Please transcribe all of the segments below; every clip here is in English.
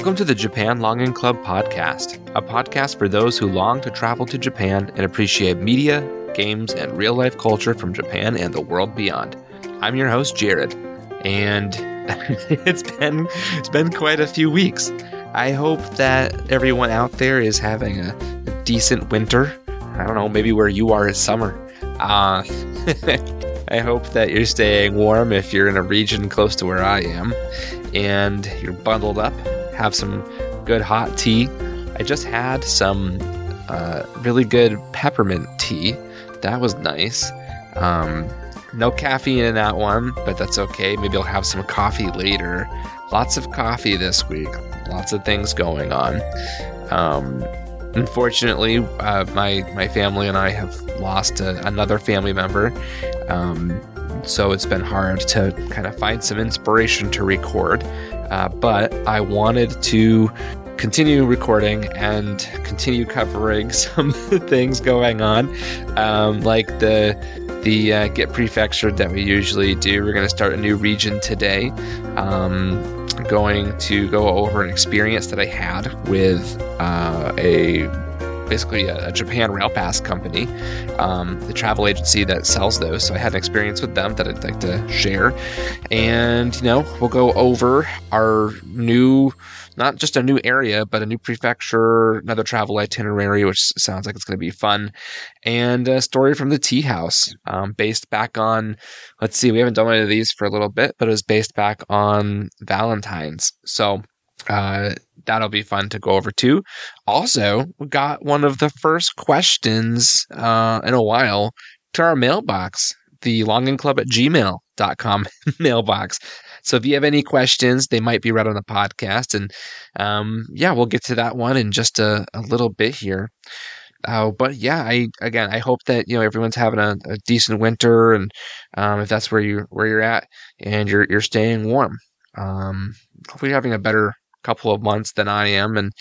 Welcome to the Japan Longing Club podcast, a podcast for those who long to travel to Japan and appreciate media, games, and real life culture from Japan and the world beyond. I'm your host, Jared, and it's been it's been quite a few weeks. I hope that everyone out there is having a, a decent winter. I don't know, maybe where you are is summer. Uh, I hope that you're staying warm if you're in a region close to where I am and you're bundled up. Have some good hot tea. I just had some uh, really good peppermint tea. That was nice. Um, no caffeine in that one, but that's okay. Maybe I'll have some coffee later. Lots of coffee this week. Lots of things going on. Um, unfortunately, uh, my my family and I have lost a, another family member. Um, so it's been hard to kind of find some inspiration to record. Uh, but I wanted to continue recording and continue covering some things going on, um, like the the uh, Get Prefecture that we usually do. We're going to start a new region today. Um, going to go over an experience that I had with uh, a basically a, a, Japan Rail Pass company, um, the travel agency that sells those. So I had an experience with them that I'd like to share. And, you know, we'll go over our new, not just a new area, but a new prefecture, another travel itinerary, which sounds like it's going to be fun, and a story from the tea house, um, based back on, let's see, we haven't done any of these for a little bit, but it was based back on Valentine's. So, uh, that'll be fun to go over too. Also, we got one of the first questions uh, in a while to our mailbox, the longingclub at gmail.com mailbox. So if you have any questions, they might be read on the podcast. And um, yeah, we'll get to that one in just a, a little bit here. Uh, but yeah, I again, I hope that you know everyone's having a, a decent winter, and um, if that's where you where you're at, and you're you're staying warm. Um, hopefully, you're having a better couple of months than I am, and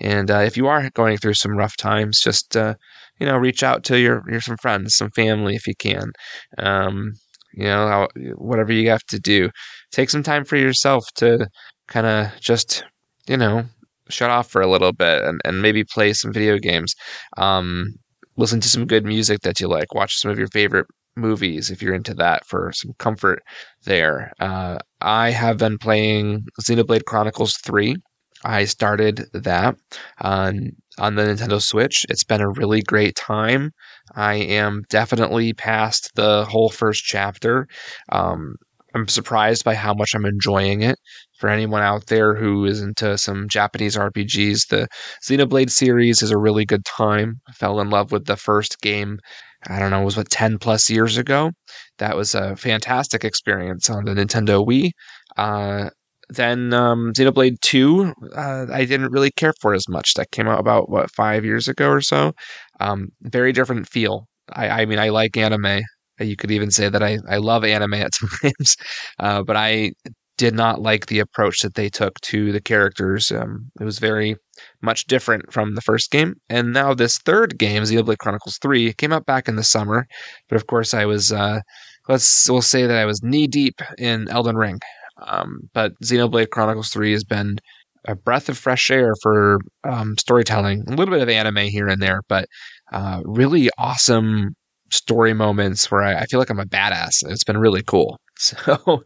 and uh, if you are going through some rough times, just uh, you know reach out to your your some friends, some family if you can. Um, you know whatever you have to do, take some time for yourself to kind of just you know shut off for a little bit and, and maybe play some video games. Um, listen to some good music that you like. Watch some of your favorite movies if you're into that for some comfort there. Uh, I have been playing Xenoblade Chronicles 3. I started that on on the Nintendo Switch. It's been a really great time. I am definitely past the whole first chapter. Um, I'm surprised by how much I'm enjoying it. For anyone out there who is into some Japanese RPGs, the Xenoblade series is a really good time. I fell in love with the first game I don't know, was what 10 plus years ago. That was a fantastic experience on the Nintendo Wii. Uh, then um, Xenoblade 2, uh, I didn't really care for as much. That came out about, what, five years ago or so. Um, very different feel. I, I mean, I like anime. You could even say that I, I love anime at times, uh, but I did not like the approach that they took to the characters. Um, it was very much different from the first game. And now this third game, Xenoblade Chronicles 3, came out back in the summer. But of course, I was, uh, let's, we'll say that I was knee deep in Elden Ring. Um, but Xenoblade Chronicles 3 has been a breath of fresh air for um, storytelling, a little bit of anime here and there, but uh, really awesome story moments where I, I, feel like I'm a badass. It's been really cool. So,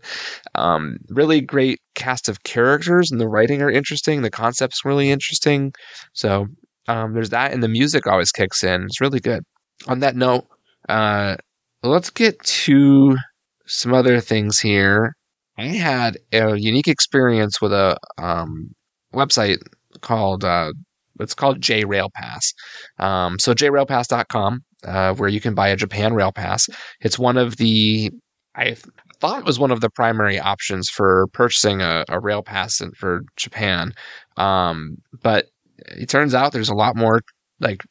um, really great cast of characters, and the writing are interesting. The concept's really interesting. So, um, there's that, and the music always kicks in. It's really good. On that note, uh, let's get to some other things here. I had a unique experience with a um, website called uh, it's called J Rail Pass. Um, so jrailpass.com, uh, where you can buy a Japan Rail Pass. It's one of the I thought was one of the primary options for purchasing a, a rail pass in, for Japan. Um, but it turns out there's a lot more like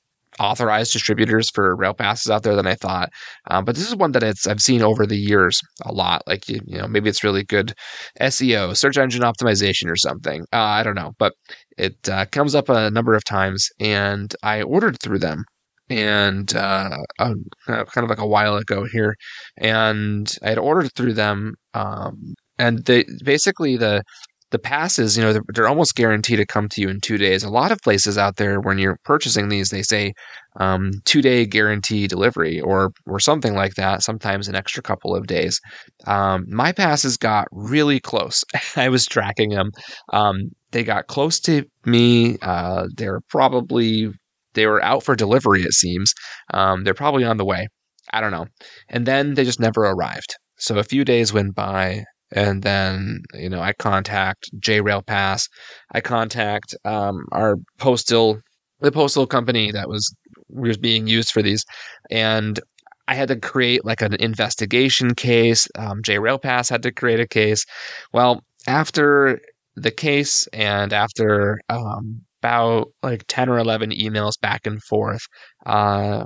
authorized distributors for rail passes out there than I thought. Um, but this is one that it's I've seen over the years a lot. Like you, you know, maybe it's really good SEO, search engine optimization, or something. Uh, I don't know, but it uh, comes up a number of times, and I ordered through them and uh, uh, kind of like a while ago here, and I had ordered through them, um, and they basically the the passes, you know, they're, they're, almost guaranteed to come to you in two days. A lot of places out there, when you're purchasing these, they say um, two day guarantee delivery or or something like that. Sometimes an extra couple of days. Um, my passes got really close. I was tracking them. Um, they got close to me. Uh, they're probably they were out for delivery. It seems um, they're probably on the way. I don't know. And then they just never arrived. So a few days went by, and then you know I contact J Rail Pass. I contact um, our postal, the postal company that was was being used for these, and I had to create like an investigation case. Um, Rail Pass had to create a case. Well, after the case and after um, about like 10 or 11 emails back and forth, uh,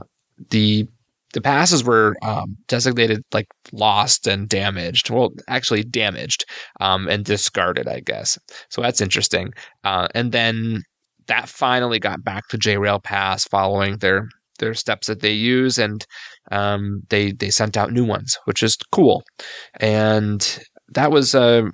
the the passes were um, designated like lost and damaged. Well, actually damaged um, and discarded, I guess. So that's interesting. Uh, and then that finally got back to JRail Pass following their their steps that they use, and um, they they sent out new ones, which is cool. And that was a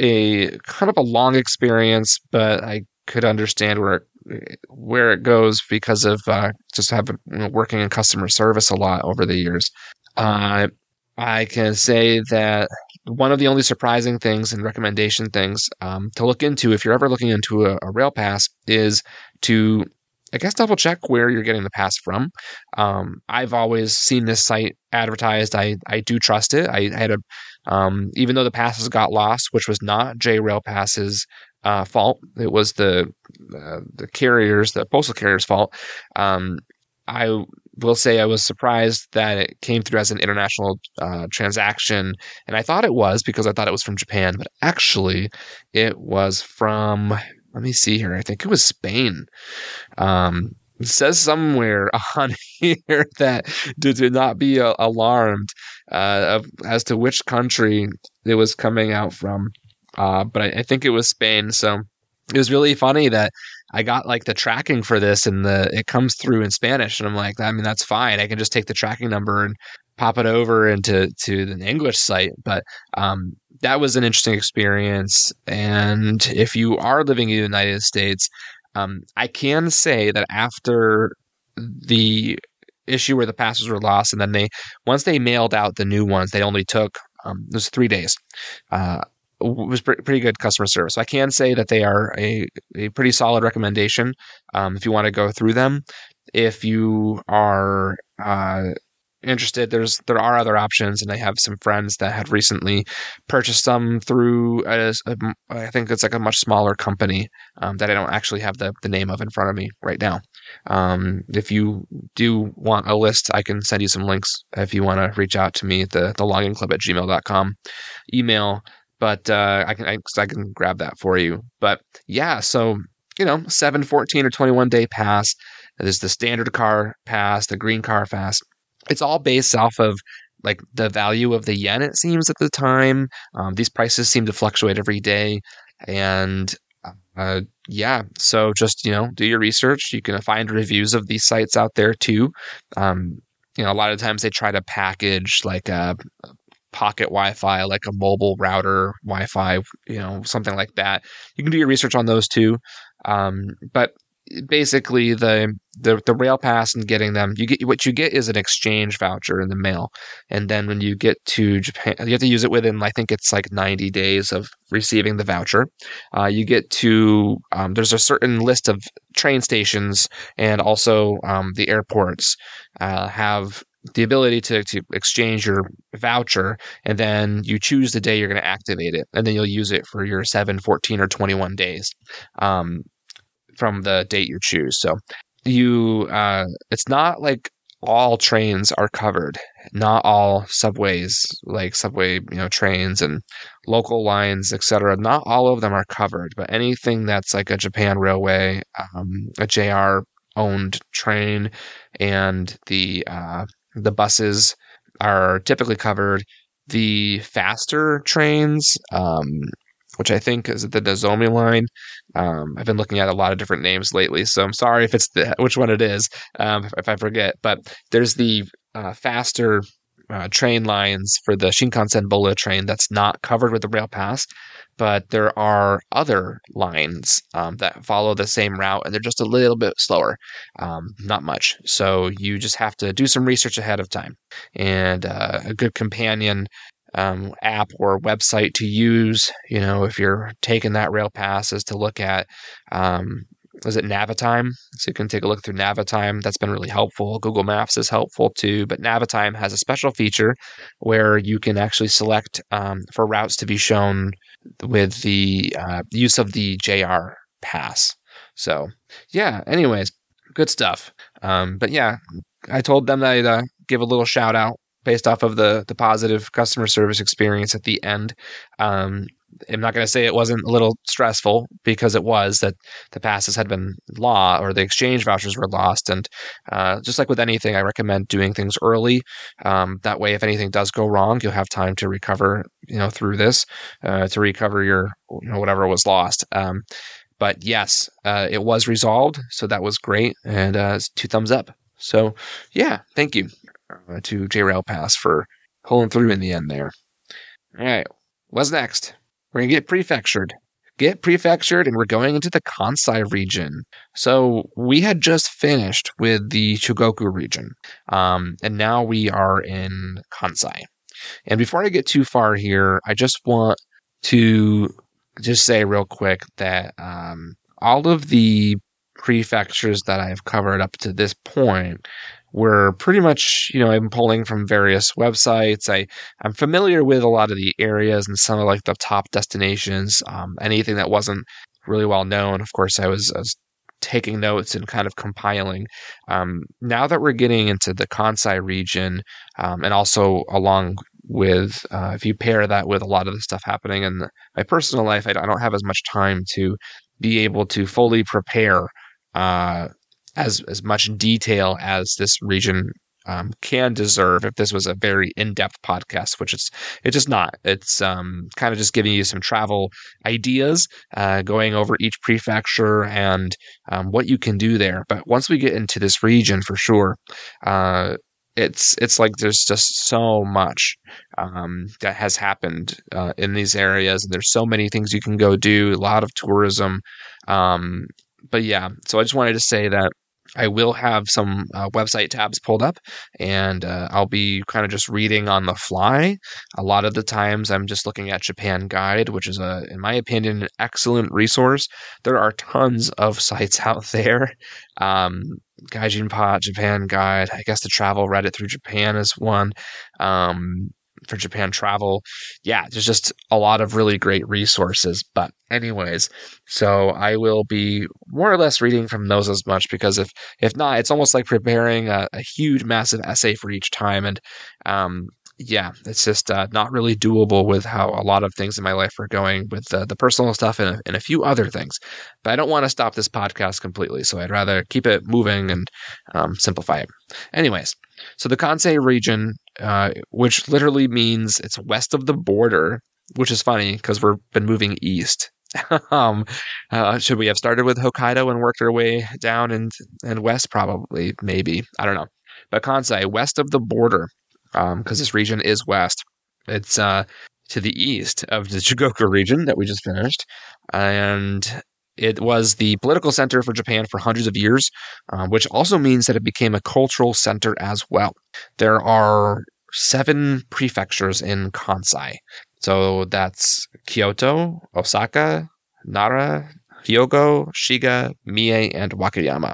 a kind of a long experience, but I could understand where it, where it goes because of uh, just having you know, working in customer service a lot over the years. Uh, I can say that one of the only surprising things and recommendation things um, to look into if you're ever looking into a, a, rail pass is to I guess double check where you're getting the pass from. Um, I've always seen this site advertised. I, I do trust it. I, I had a um, even though the passes got lost, which was not J Rail Pass's uh, fault. It was the uh, the carriers, the postal carriers' fault. Um, I will say I was surprised that it came through as an international uh, transaction, and I thought it was because I thought it was from Japan, but actually it was from. Let me see here. I think it was Spain. Um, it says somewhere on here that to, not be uh, alarmed uh, of, as to which country it was coming out from. Uh, but I, I, think it was Spain. So it was really funny that I got like the tracking for this and the it comes through in Spanish, and I'm like, I mean, that's fine. I can just take the tracking number and pop it over into to the English site. But um, that was an interesting experience. And if you are living in the United States, um, I can say that after the issue where the passes were lost, and then they once they mailed out the new ones, they only took um, it was three days. Uh, was pretty good customer service. So I can say that they are a, a pretty solid recommendation um, if you want to go through them. If you are uh, interested, there's there are other options, and I have some friends that have recently purchased them through. A, a, I think it's like a much smaller company um, that I don't actually have the the name of in front of me right now. Um, if you do want a list, I can send you some links if you want to reach out to me at the the longingclub at gmail.com email but uh, I can I, I, can grab that for you. But yeah, so you know, 7, 14, or 21 day pass. There's the standard car pass, the green car pass. It's all based off of like the value of the yen. It seems at the time. Um, these prices seem to fluctuate every day, and uh, yeah, so just you know, do your research. You can find reviews of these sites out there too. Um, you know, a lot of times they try to package like a, pocket Wi-Fi, like a mobile router Wi-Fi, you know, something like that. You can do your research on those too. Um, but basically the, the the rail pass and getting them you get what you get is an exchange voucher in the mail and then when you get to japan you have to use it within i think it's like 90 days of receiving the voucher uh, you get to um, there's a certain list of train stations and also um, the airports uh, have the ability to, to exchange your voucher and then you choose the day you're going to activate it and then you'll use it for your 7 14 or 21 days um, from the date you choose. So you uh, it's not like all trains are covered. Not all subways like subway you know trains and local lines etc not all of them are covered but anything that's like a japan railway um, a jr owned train and the uh, the buses are typically covered. The faster trains, um, which I think is the Nozomi line. Um, I've been looking at a lot of different names lately, so I'm sorry if it's the which one it is um, if, I forget. But there's the uh, faster uh, train lines for the Shinkansen bullet train that's not covered with the rail pass, but there are other lines um, that follow the same route and they're just a little bit slower, um, not much. So you just have to do some research ahead of time. And uh, a good companion um, app or website to use, you know, if you're taking that rail pass is to look at um, is it Navitime? So you can take a look through Navitime. That's been really helpful. Google Maps is helpful too, but Navitime has a special feature where you can actually select um, for routes to be shown with the uh, use of the JR pass. So yeah. Anyways, good stuff. Um, but yeah, I told them that I'd uh, give a little shout out based off of the the positive customer service experience at the end. Um, I'm not going to say it wasn't a little stressful because it was that the passes had been law or the exchange vouchers were lost. And uh, just like with anything, I recommend doing things early. Um, that way, if anything does go wrong, you'll have time to recover, you know, through this uh, to recover your, you know, whatever was lost. Um, but yes, uh, it was resolved. So that was great. And uh, two thumbs up. So yeah, thank you uh, to JRail Pass for pulling through in the end there. All right, what's next? We're going to get prefectured. Get prefectured, and we're going into the Kansai region. So we had just finished with the Chugoku region, um, and now we are in Kansai. And before I get too far here, I just want to just say real quick that um, all of the prefectures that I've covered up to this point were pretty much, you know, I'm pulling from various websites. I, I'm familiar with a lot of the areas and some of like the top destinations. Um, anything that wasn't really well known, of course, I was, I was taking notes and kind of compiling. Um, now that we're getting into the Kansai region, um, and also along with, uh, if you pair that with a lot of the stuff happening in my personal life, I, I don't have as much time to be able to fully prepare uh, as as much detail as this region um, can deserve if this was a very in-depth podcast, which it's it's just not. It's um, kind of just giving you some travel ideas, uh, going over each prefecture and um, what you can do there. But once we get into this region, for sure, uh, it's it's like there's just so much um, that has happened uh, in these areas, and there's so many things you can go do. A lot of tourism. Um, but yeah, so I just wanted to say that I will have some uh, website tabs pulled up and uh, I'll be kind of just reading on the fly. A lot of the times I'm just looking at Japan Guide, which is a in my opinion an excellent resource. There are tons of sites out there. Um, Gaijin Pot, Japan Guide, I guess the travel Reddit through Japan is one. Um, for Japan travel. Yeah, there's just a lot of really great resources. But anyways, so I will be more or less reading from those as much because if if not, it's almost like preparing a, a huge, massive essay for each time, and um, yeah, it's just uh, not really doable with how a lot of things in my life are going with uh, the personal stuff and a, and a few other things. But I don't want to stop this podcast completely, so I'd rather keep it moving and um, simplify it. Anyways, so the Kansai region, uh, which literally means it's west of the border, which is funny because we've been moving east. um, uh, should we have started with Hokkaido and worked our way down and and west? Probably, maybe. I don't know. But Kansai, west of the border, because um, this region is west. It's uh, to the east of the Chugoku region that we just finished, and it was the political center for Japan for hundreds of years, uh, which also means that it became a cultural center as well. There are seven prefectures in Kansai. So that's Kyoto, Osaka, Nara, Hyogo, Shiga, Mie, and Wakayama.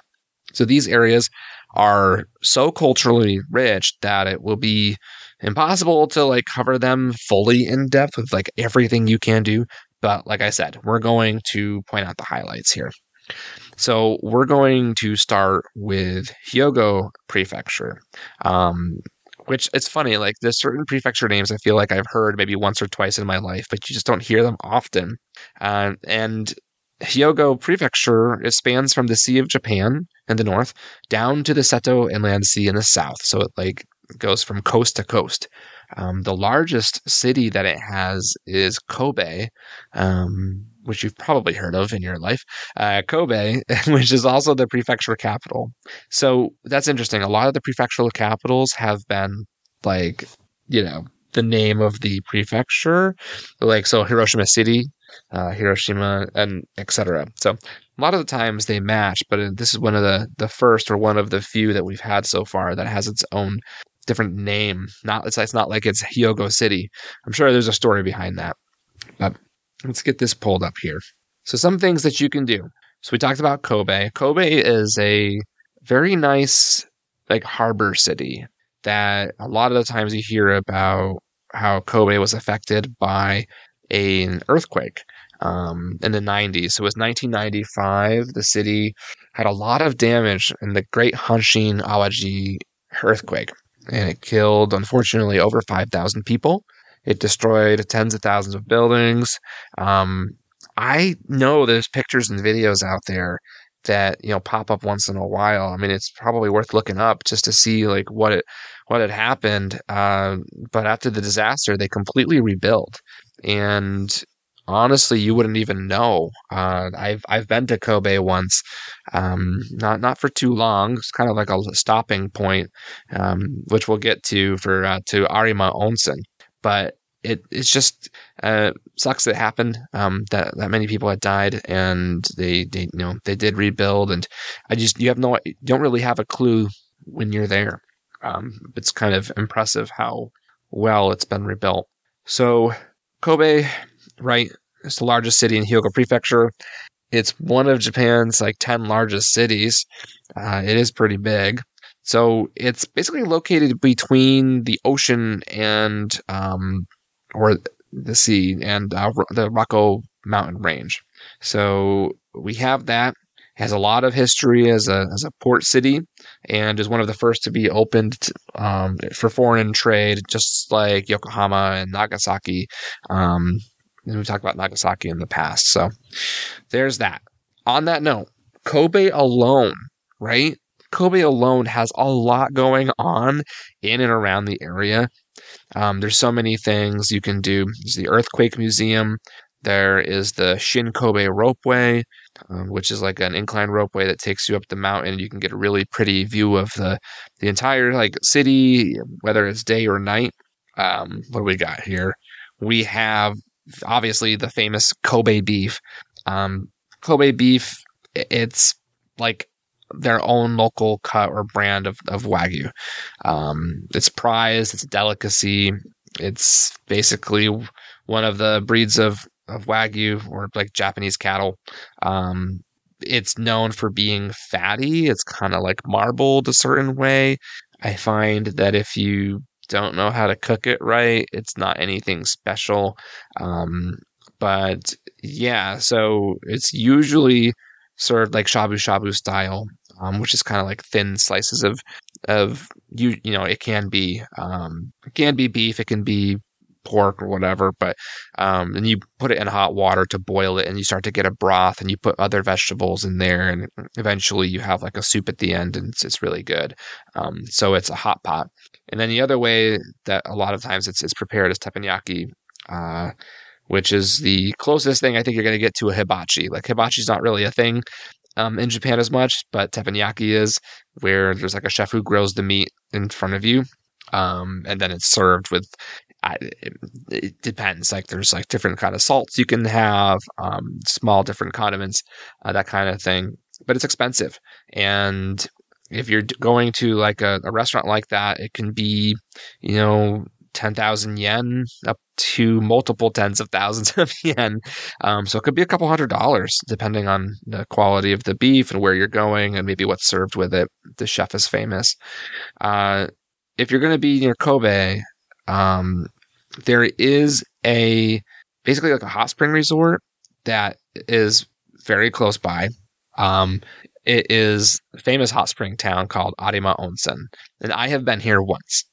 So these areas are so culturally rich that it will be impossible to like cover them fully in depth with like everything you can do. But like I said, we're going to point out the highlights here. So we're going to start with Hyogo Prefecture. Um, which it's funny, like there's certain prefecture names I feel like I've heard maybe once or twice in my life, but you just don't hear them often. Uh, and Hyogo Prefecture spans from the Sea of Japan in the north down to the Seto Inland Sea in the south. So it like goes from coast to coast. Um, the largest city that it has is Kobe, um, which you've probably heard of in your life. Uh, Kobe, which is also the prefecture capital. So that's interesting. A lot of the prefectural capitals have been like you know, the name of the prefecture, like so Hiroshima City, uh, Hiroshima, and etc. So a lot of the times they match, but this is one of the the first or one of the few that we've had so far that has its own different name. Not it's, it's not like it's Hyogo City. I'm sure there's a story behind that. But let's get this pulled up here. So some things that you can do. So we talked about Kobe. Kobe is a very nice like harbor city that a lot of the times you hear about how Kobe was affected by an earthquake um, in the 90s. So it was 1995. The city had a lot of damage in the Great Hanshin Awaji earthquake, and it killed, unfortunately, over 5,000 people. It destroyed tens of thousands of buildings. Um, I know there's pictures and videos out there that you know pop up once in a while. I mean, it's probably worth looking up just to see like what it what had happened. Uh, but after the disaster, they completely rebuilt, and honestly, you wouldn't even know. Uh, I've I've been to Kobe once, um, not not for too long. It's kind of like a stopping point, um, which we'll get to for uh, to Arima Onsen. But it it's just uh, sucks that happened. Um, that that many people had died, and they, they you know they did rebuild, and I just you have no don't really have a clue when you're there. Um, it's kind of impressive how well it's been rebuilt. So Kobe, right? It's the largest city in Hyogo Prefecture. It's one of Japan's like ten largest cities. Uh, it is pretty big. So it's basically located between the ocean and um, or the sea and uh, the Rokko mountain range. So we have that. Has a lot of history as a as a port city, and is one of the first to be opened um, for foreign trade, just like Yokohama and Nagasaki. Um, and we talked about Nagasaki in the past. So there's that. On that note, Kobe alone, right? Kobe alone has a lot going on in and around the area. Um, there's so many things you can do. There's the Earthquake Museum. There is the Shin Kobe Ropeway, um, which is like an incline ropeway that takes you up the mountain. You can get a really pretty view of the the entire like city, whether it's day or night. Um, what do we got here? We have obviously the famous Kobe beef. Um, Kobe beef, it's like their own local cut or brand of, of wagyu. Um, it's prized. It's a delicacy. It's basically one of the breeds of, of wagyu or like Japanese cattle. Um, it's known for being fatty. It's kind of like marbled a certain way. I find that if you don't know how to cook it right, it's not anything special. Um, but yeah, so it's usually served like shabu shabu style um, which is kind of like thin slices of of you you know it can be um, it can be beef, it can be pork or whatever, but um, and you put it in hot water to boil it, and you start to get a broth, and you put other vegetables in there, and eventually you have like a soup at the end, and it's, it's really good. Um, so it's a hot pot. And then the other way that a lot of times it's it's prepared is teppanyaki. Uh, which is the closest thing I think you're going to get to a hibachi. Like hibachi is not really a thing um, in Japan as much, but teppanyaki is where there's like a chef who grills the meat in front of you, um, and then it's served with. I, it, it, depends. Like there's like different kind of salts you can have, um, small different condiments, uh, that kind of thing. But it's expensive, and if you're going to like a, a restaurant like that, it can be, you know, 10,000 yen up to multiple tens of thousands of yen. Um, so it could be a couple hundred dollars depending on the quality of the beef and where you're going and maybe what's served with it. The chef is famous. Uh, if you're going to be near Kobe, um, there is a basically like a hot spring resort that is very close by. Um, it is a famous hot spring town called Arima Onsen. And I have been here once.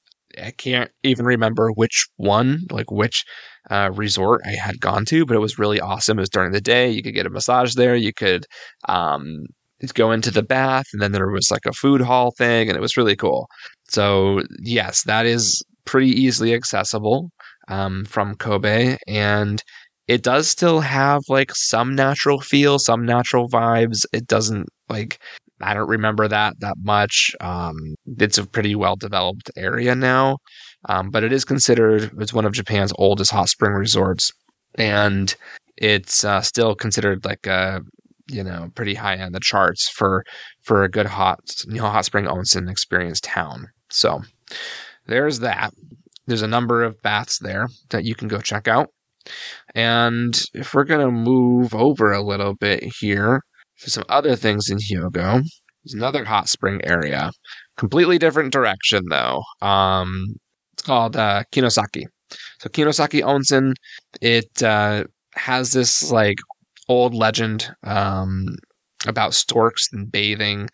I can't even remember which one, like which uh, resort I had gone to, but it was really awesome. It was during the day. You could get a massage there. You could um, go into the bath, and then there was like a food hall thing, and it was really cool. So yes, that is pretty easily accessible um, from Kobe, and it does still have like some natural feel, some natural vibes. It doesn't like I don't remember that that much. Um, it's a pretty well developed area now. um, but it is considered it's one of Japan's oldest hot spring resorts, and it's uh, still considered like a you know pretty high on the charts for for a good hot you know hot spring onsen experience town. So there's that. There's a number of baths there that you can go check out. And if we're gonna move over a little bit here to some other things in Hyogo, there's another hot spring area, completely different direction though. Um, it's called uh, Kinosaki. So Kinosaki Onsen, it uh, has this like old legend um, about storks and bathing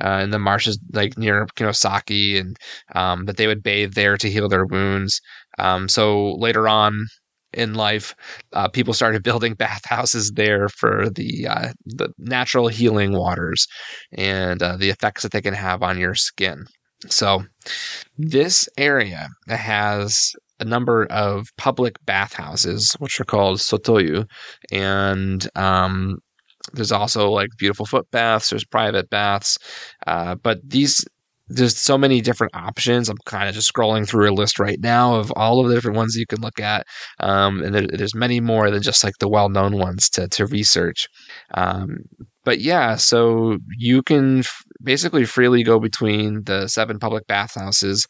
uh, in the marshes like near Kinosaki, and um, that they would bathe there to heal their wounds. Um, so later on in life, uh, people started building bathhouses there for the uh, the natural healing waters and uh, the effects that they can have on your skin. So this area has a number of public bathhouses, which are called sotoyu, and um, there's also like beautiful foot baths. There's private baths, uh, but these there's so many different options. I'm kind of just scrolling through a list right now of all of the different ones you can look at, um, and there, there's many more than just like the well-known ones to to research. Um, but yeah, so you can f- basically freely go between the seven public bathhouses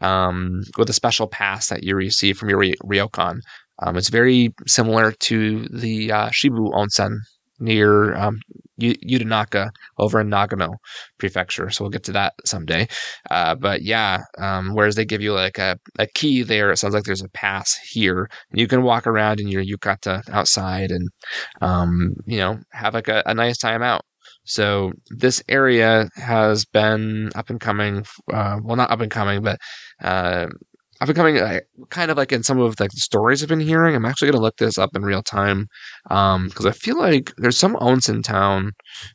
um, with a special pass that you receive from your ryokan. Um, it's very similar to the uh, Shibu Onsen near um, Yudanaka over in Nagano Prefecture. So we'll get to that someday. Uh, but yeah, um, whereas they give you like a, a key there, it sounds like there's a pass here. You can walk around in your yukata outside and, um, you know, have like a, a nice time out. So this area has been up and coming. Uh, well, not up and coming, but uh, I've been coming uh, kind of like in some of the stories I've been hearing. I'm actually going to look this up in real time because um, I feel like there's some onsen in town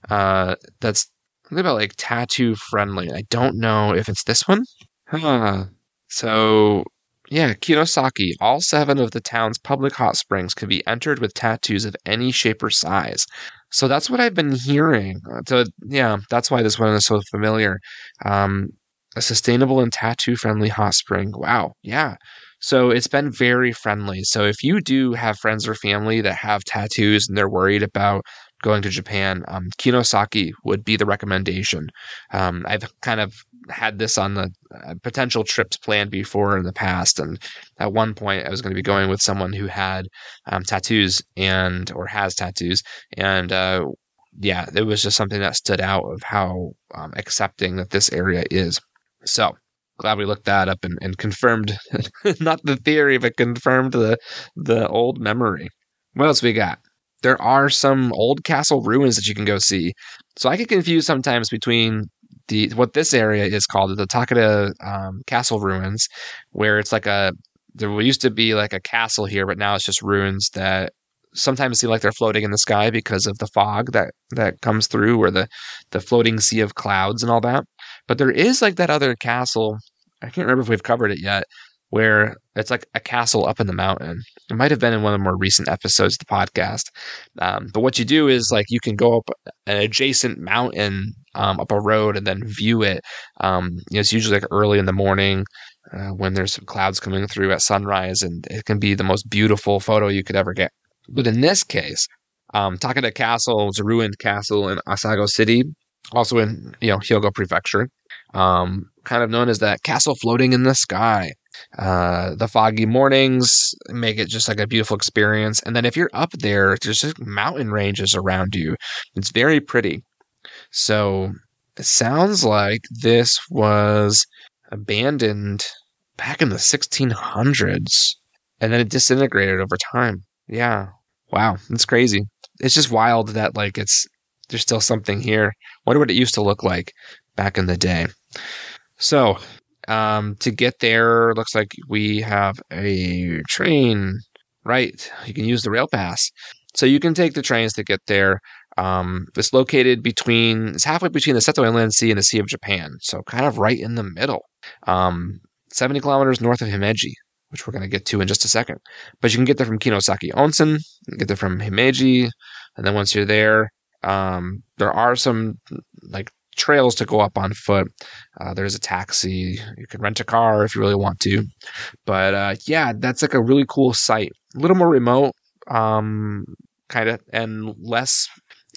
uh, that's about like tattoo friendly. I don't know if it's this one. Huh. So yeah, Kinosaki. All seven of the town's public hot springs can be entered with tattoos of any shape or size. So that's what I've been hearing. So yeah, that's why this one is so familiar. Um, a sustainable and tattoo friendly hot spring. Wow. Yeah. So it's been very friendly. So if you do have friends or family that have tattoos and they're worried about going to Japan, um, Kinosaki would be the recommendation. Um, I've kind of had this on the uh, potential trips planned before in the past, and at one point I was going to be going with someone who had um, tattoos and or has tattoos, and uh, yeah, it was just something that stood out of how um, accepting that this area is. So glad we looked that up and, and confirmed not the theory, but confirmed the the old memory. What else we got? There are some old castle ruins that you can go see. So I get confused sometimes between the what this area is called the Takeda um, Castle ruins, where it's like a there used to be like a castle here, but now it's just ruins that sometimes seem like they're floating in the sky because of the fog that that comes through, or the the floating sea of clouds and all that. But there is like that other castle. I can't remember if we've covered it yet, where it's like a castle up in the mountain. It might have been in one of the more recent episodes of the podcast. Um, but what you do is like you can go up an adjacent mountain um, up a road and then view it. Um, you know, it's usually like early in the morning uh, when there's some clouds coming through at sunrise, and it can be the most beautiful photo you could ever get. But in this case, um, Takeda Castle is a ruined castle in Asago City, also in you know Hyogo Prefecture, um, kind of known as that castle floating in the sky. Uh, the foggy mornings make it just like a beautiful experience, and then if you're up there, there's just mountain ranges around you. It's very pretty. So it sounds like this was abandoned back in the 1600s, and then it disintegrated over time. Yeah, wow, it's crazy. It's just wild that like it's there's still something here. Wonder what it used to look like back in the day. So, um, to get there, looks like we have a train. Right, you can use the rail pass, so you can take the trains to get there. Um, it's located between it's halfway between the Seto Inland Sea and the Sea of Japan, so kind of right in the middle. Um, 70 kilometers north of Himeji, which we're going to get to in just a second. But you can get there from Kinosaki Onsen, get there from Himeji, and then once you're there, um, there are some like trails to go up on foot. Uh, there's a taxi. You can rent a car if you really want to. But uh, yeah, that's like a really cool site. A little more remote, um, kind of, and less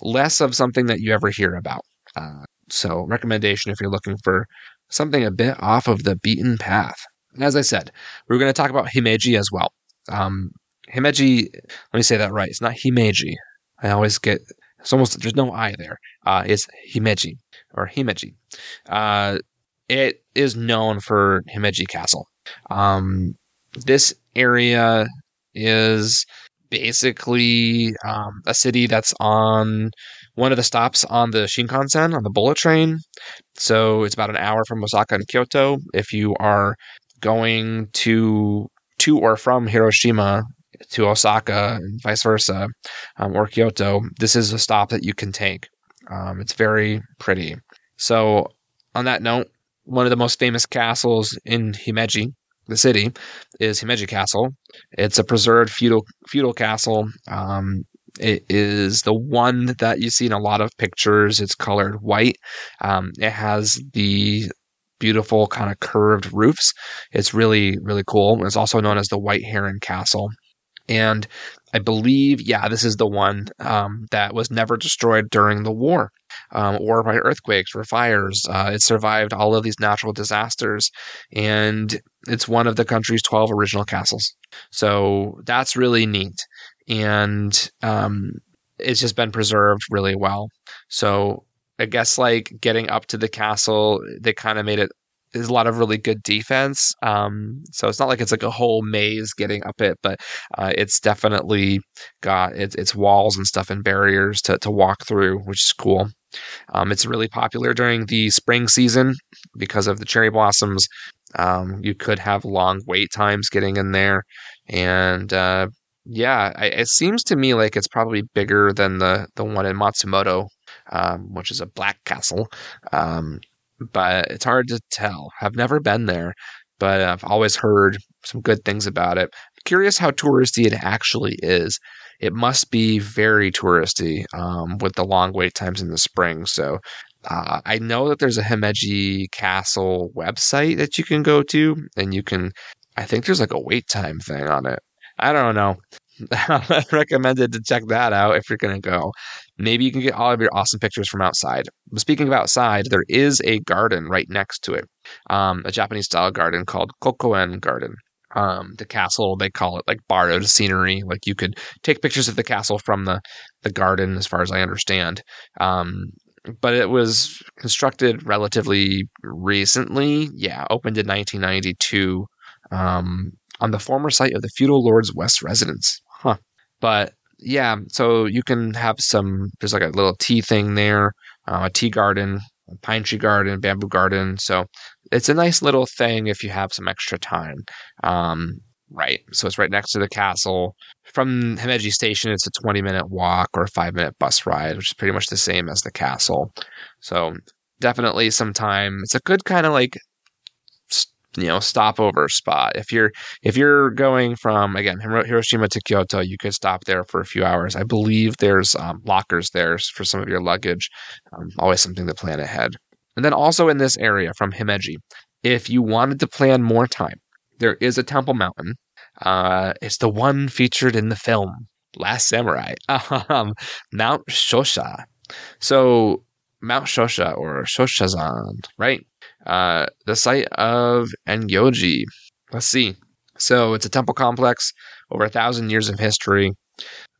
less of something that you ever hear about. Uh, so recommendation if you're looking for something a bit off of the beaten path. As I said, we're going to talk about Himeji as well. Um, Himeji, let me say that right. It's not Himeji. I always get it's almost there's no I there. Uh, it's Himeji or Himeji. Uh, it is known for Himeji Castle. Um, this area is basically um, a city that's on one of the stops on the Shinkansen on the bullet train. So it's about an hour from Osaka and Kyoto. If you are going to to or from Hiroshima to Osaka and vice versa, um, or Kyoto, this is a stop that you can take. Um, it's very pretty. So, on that note, one of the most famous castles in Himeji, the city, is Himeji Castle. It's a preserved feudal feudal castle. Um, it is the one that you see in a lot of pictures. It's colored white. Um, it has the beautiful kind of curved roofs. It's really, really cool. It's also known as the White Heron Castle. And I believe, yeah, this is the one um, that was never destroyed during the war um, or by earthquakes or fires. Uh, it survived all of these natural disasters, and it's one of the country's 12 original castles. So that's really neat. And um, it's just been preserved really well. So I guess like getting up to the castle, they kind of made it there's a lot of really good defense. Um, so it's not like it's like a whole maze getting up it, but uh, it's definitely got its, its walls and stuff and barriers to, to walk through, which is cool. Um, it's really popular during the spring season because of the cherry blossoms. Um, you could have long wait times getting in there, and uh, yeah, I, it seems to me like it's probably bigger than the the one in Matsumoto, um, which is a black castle. But it's hard to tell. I've never been there, but I've always heard some good things about it. curious how touristy it actually is. It must be very touristy um, with the long wait times in the spring. So uh, I know that there's a Himeji Castle website that you can go to, and you can. I think there's like a wait time thing on it. I don't know. I recommended to check that out if you're going to go. Maybe you can get all of your awesome pictures from outside. But speaking of outside, there is a garden right next to it, um, a Japanese style garden called Kokoen Garden. Um, the castle, they call it like borrowed scenery. Like you could take pictures of the castle from the, the garden, as far as I understand. Um, but it was constructed relatively recently. Yeah, opened in 1992 um, on the former site of the feudal lord's west residence. Huh. But yeah, so you can have some. There's like a little tea thing there, uh, a tea garden, a pine tree garden, bamboo garden. So it's a nice little thing if you have some extra time. Um, right. So it's right next to the castle. From Himeji Station, it's a 20 minute walk or a five minute bus ride, which is pretty much the same as the castle. So definitely some time. It's a good kind of like you know stopover spot. If you're if you're going from again hiroshima to kyoto you could stop there for a few hours. I believe there's um, lockers there for some of your luggage um, always something to plan ahead. And then also in this area from himeji if you wanted to plan more time there is a temple mountain uh, it's the one featured in the film last samurai um, mount shosha. So mount shosha or shoshazan right uh, the site of Engyoji. Let's see. So it's a temple complex, over a thousand years of history,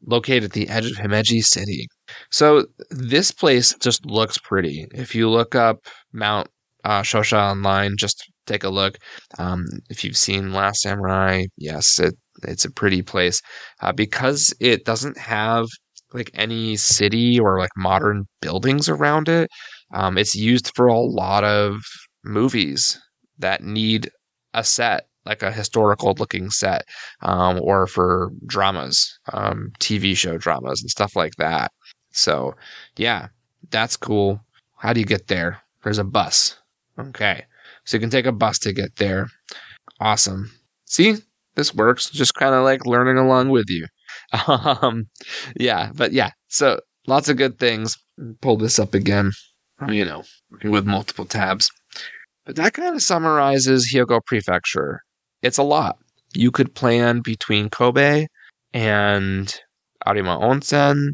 located at the edge of Himeji City. So this place just looks pretty. If you look up Mount uh, Shosha online, just take a look. Um, if you've seen Last Samurai, yes, it it's a pretty place uh, because it doesn't have like any city or like modern buildings around it. Um, it's used for a lot of movies that need a set like a historical looking set um, or for dramas um, tv show dramas and stuff like that. So yeah that's cool. How do you get there? There's a bus. Okay. So you can take a bus to get there. Awesome. See? This works. Just kind of like learning along with you. Um, yeah but yeah so lots of good things. Pull this up again you know, with multiple tabs. But that kind of summarizes Hyogo Prefecture. It's a lot. You could plan between Kobe and Arima Onsen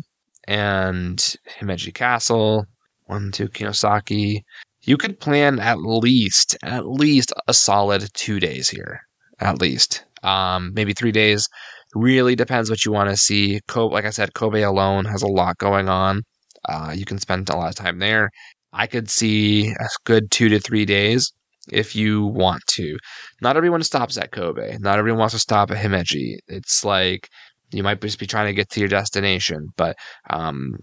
and Himeji Castle, one, two, Kinosaki. You could plan at least, at least a solid two days here. At least. Um, maybe three days. Really depends what you want to see. Kobe, like I said, Kobe alone has a lot going on. Uh, you can spend a lot of time there. I could see a good two to three days if you want to. Not everyone stops at Kobe. Not everyone wants to stop at Himeji. It's like you might just be trying to get to your destination, but um,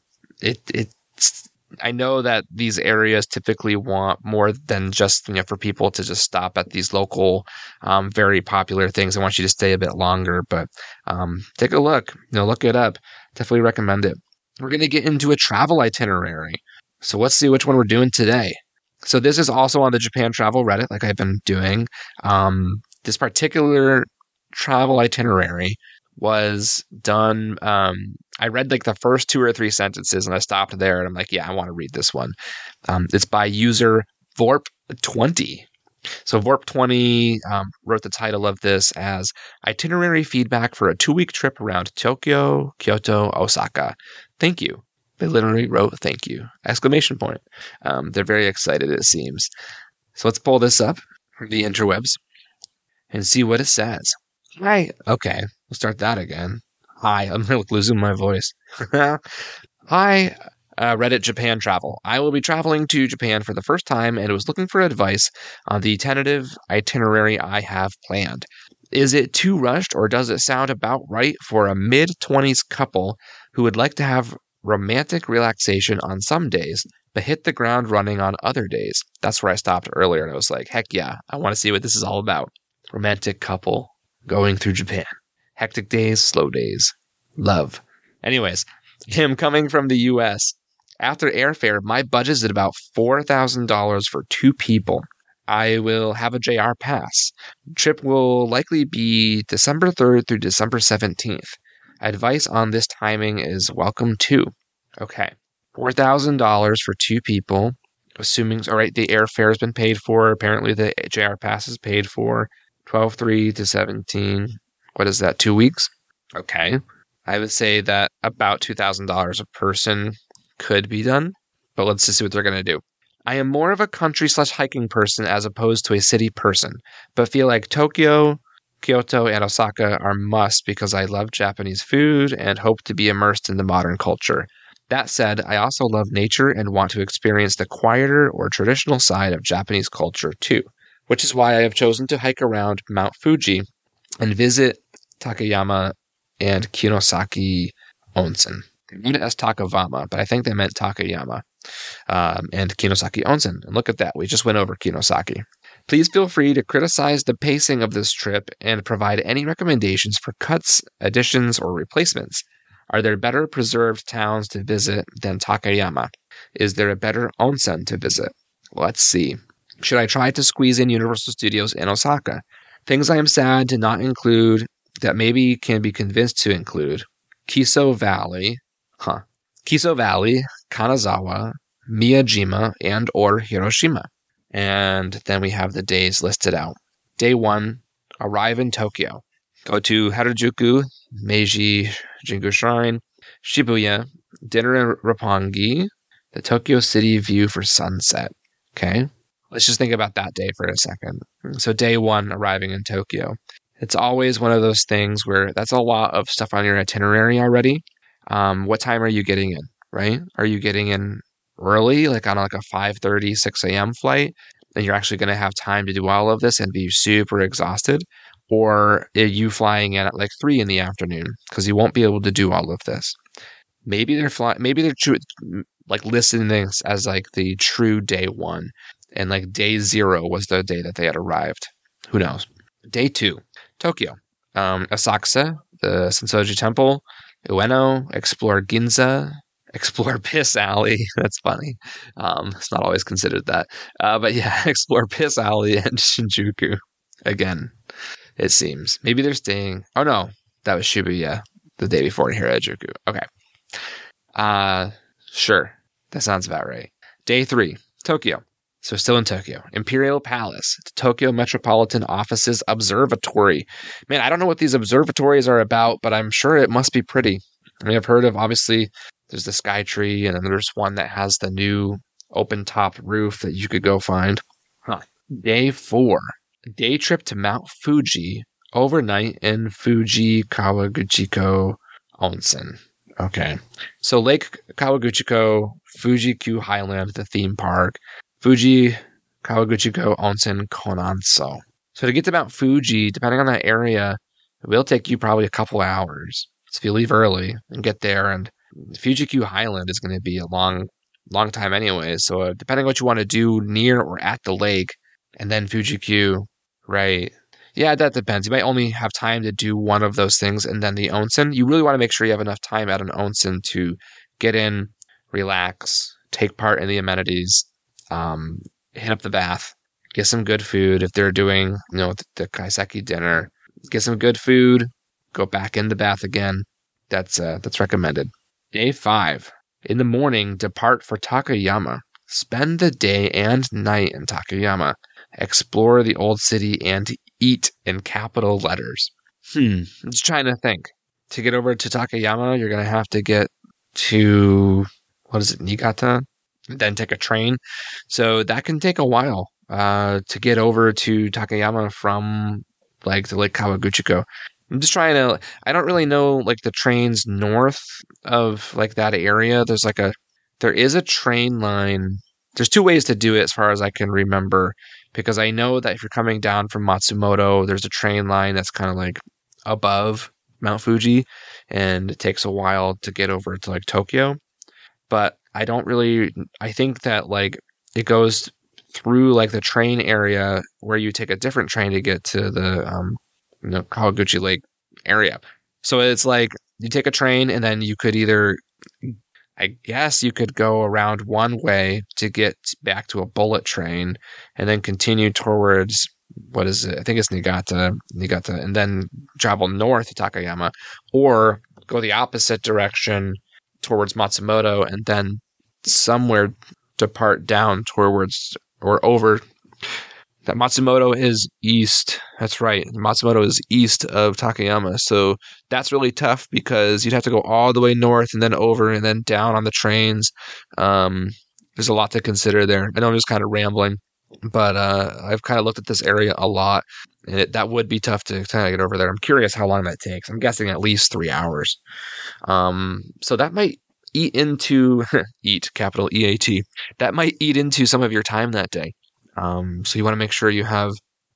it it's. I know that these areas typically want more than just you know for people to just stop at these local, um, very popular things. I want you to stay a bit longer, but um, take a look. You know, look it up. Definitely recommend it. We're gonna get into a travel itinerary. So let's see which one we're doing today. So this is also on the Japan Travel Reddit, like I've been doing. Um, this particular travel itinerary was done. Um, I read like the first two or three sentences and I stopped there and I'm like, yeah, I want to read this one. Um, it's by user Vorp20. So Vorp20 um, wrote the title of this as Itinerary Feedback for a Two Week Trip Around Tokyo, Kyoto, Osaka. Thank you. They literally wrote thank you! Exclamation point. Um, they're very excited, it seems. So let's pull this up from the interwebs and see what it says. Hi. Okay, we'll start that again. Hi. I'm losing my voice. Hi, uh, Reddit Japan travel. I will be traveling to Japan for the first time and was looking for advice on the tentative itinerary I have planned. Is it too rushed or does it sound about right for a mid 20s couple who would like to have romantic relaxation on some days, but hit the ground running on other days? That's where I stopped earlier and I was like, heck yeah, I want to see what this is all about. Romantic couple going through Japan. Hectic days, slow days. Love. Anyways, him coming from the US. After airfare, my budget is at about $4,000 for two people. I will have a JR pass. Trip will likely be December 3rd through December 17th. Advice on this timing is welcome too. Okay. $4,000 for two people, assuming, all right, the airfare has been paid for. Apparently, the JR pass is paid for. 12 3 to 17. What is that? Two weeks? Okay. I would say that about $2,000 a person could be done, but let's just see what they're going to do. I am more of a country slash hiking person as opposed to a city person, but feel like Tokyo, Kyoto, and Osaka are must because I love Japanese food and hope to be immersed in the modern culture. That said, I also love nature and want to experience the quieter or traditional side of Japanese culture too, which is why I have chosen to hike around Mount Fuji and visit Takayama and Kinosaki Onsen. They wrote it as Takavama, but I think they meant Takayama um, and Kinosaki Onsen. And look at that, we just went over Kinosaki. Please feel free to criticize the pacing of this trip and provide any recommendations for cuts, additions, or replacements. Are there better preserved towns to visit than Takayama? Is there a better onsen to visit? Let's see. Should I try to squeeze in Universal Studios in Osaka? Things I am sad to not include that maybe can be convinced to include Kiso Valley, huh? Kiso Valley, Kanazawa, Miyajima, and or Hiroshima. And then we have the days listed out. Day one, arrive in Tokyo. Go to Harajuku, Meiji Jingu Shrine, Shibuya, dinner in Roppongi, the Tokyo City view for sunset. Okay, let's just think about that day for a second. So, day one, arriving in Tokyo. It's always one of those things where that's a lot of stuff on your itinerary already. Um, what time are you getting in? Right? Are you getting in early, like on like a 5:30, 6 a.m. flight, and you're actually going to have time to do all of this and be super exhausted? Or are you flying in at like three in the afternoon because you won't be able to do all of this? Maybe they're flying. Maybe they're true, like listing this as like the true day one, and like day zero was the day that they had arrived. Who knows? Day two, Tokyo, um, Asakusa, the Sensoji Temple, Ueno, explore Ginza, explore Piss Alley. That's funny. Um, it's not always considered that. Uh, but yeah, explore Piss Alley and Shinjuku again, it seems. Maybe they're staying. Oh, no. That was Shibuya the day before in Harajuku. Okay. Uh, sure. That sounds about right. Day three, Tokyo. So still in Tokyo. Imperial Palace, Tokyo Metropolitan Offices Observatory. Man, I don't know what these observatories are about, but I'm sure it must be pretty. I mean, I've heard of obviously there's the Sky Tree, and then there's one that has the new open top roof that you could go find. Huh. Day four, day trip to Mount Fuji, overnight in Fuji Kawaguchiko Onsen. Okay. So Lake Kawaguchiko, Fuji Q Highland, the theme park, Fuji Kawaguchiko Onsen Konanso. So to get to Mount Fuji, depending on that area, it will take you probably a couple hours. So if you leave early and get there, and Fuji Q Highland is going to be a long, long time anyway. So uh, depending on what you want to do near or at the lake, and then Fuji Q, right? Yeah, that depends. You might only have time to do one of those things, and then the onsen. You really want to make sure you have enough time at an onsen to get in, relax, take part in the amenities, um, hit up the bath, get some good food. If they're doing, you know, the, the kaiseki dinner, get some good food, go back in the bath again. That's uh, that's recommended. Day five. In the morning, depart for Takayama. Spend the day and night in Takayama. Explore the old city and eat in capital letters. Hmm. I'm just trying to think. To get over to Takayama, you're going to have to get to, what is it, Niigata? Then take a train. So that can take a while uh, to get over to Takayama from like the Lake Kawaguchiko. I'm just trying to. I don't really know like the trains north of like that area. There's like a there is a train line. There's two ways to do it as far as I can remember because I know that if you're coming down from Matsumoto, there's a train line that's kind of like above Mount Fuji and it takes a while to get over to like Tokyo. But I don't really I think that like it goes through like the train area where you take a different train to get to the um know Kawaguchi Lake area. So it's like you take a train and then you could either I guess you could go around one way to get back to a bullet train and then continue towards what is it? I think it's Niigata, Niigata, and then travel north to Takayama, or go the opposite direction towards Matsumoto and then somewhere depart down towards or over that Matsumoto is east. That's right. Matsumoto is east of Takayama. So that's really tough because you'd have to go all the way north and then over and then down on the trains. Um, there's a lot to consider there. I know I'm just kind of rambling, but uh, I've kind of looked at this area a lot, and it, that would be tough to kind of get over there. I'm curious how long that takes. I'm guessing at least three hours. Um, so that might eat into eat capital E A T. That might eat into some of your time that day. Um, so you want to make sure you have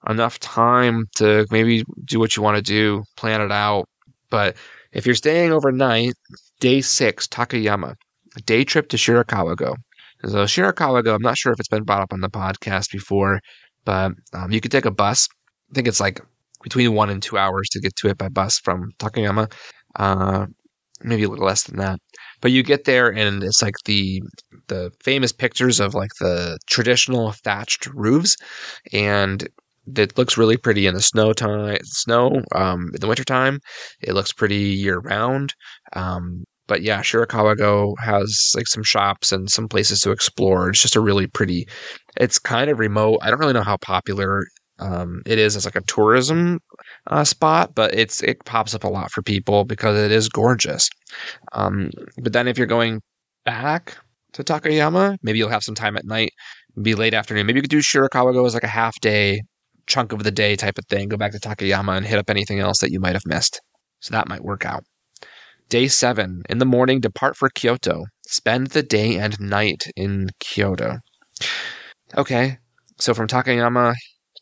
enough time to maybe do what you want to do, plan it out. But if you're staying overnight, day six, Takayama, a day trip to Shirakawa-go. So Shirakawa-go, I'm not sure if it's been brought up on the podcast before, but um, you could take a bus. I think it's like between one and two hours to get to it by bus from Takayama. Uh, maybe a little less than that. But you get there and it's like the the famous pictures of like the traditional thatched roofs and it looks really pretty in the snow time snow um, in the wintertime. It looks pretty year round. Um, but yeah, Shirakawa-go has like some shops and some places to explore. It's just a really pretty. It's kind of remote. I don't really know how popular um, it is as like a tourism uh, spot, but it's it pops up a lot for people because it is gorgeous. Um, but then if you're going back to Takayama, maybe you'll have some time at night, be late afternoon. Maybe you could do Shirakawa-go as like a half day chunk of the day type of thing. Go back to Takayama and hit up anything else that you might have missed. So that might work out. Day seven. In the morning, depart for Kyoto. Spend the day and night in Kyoto. Okay. So from Takayama,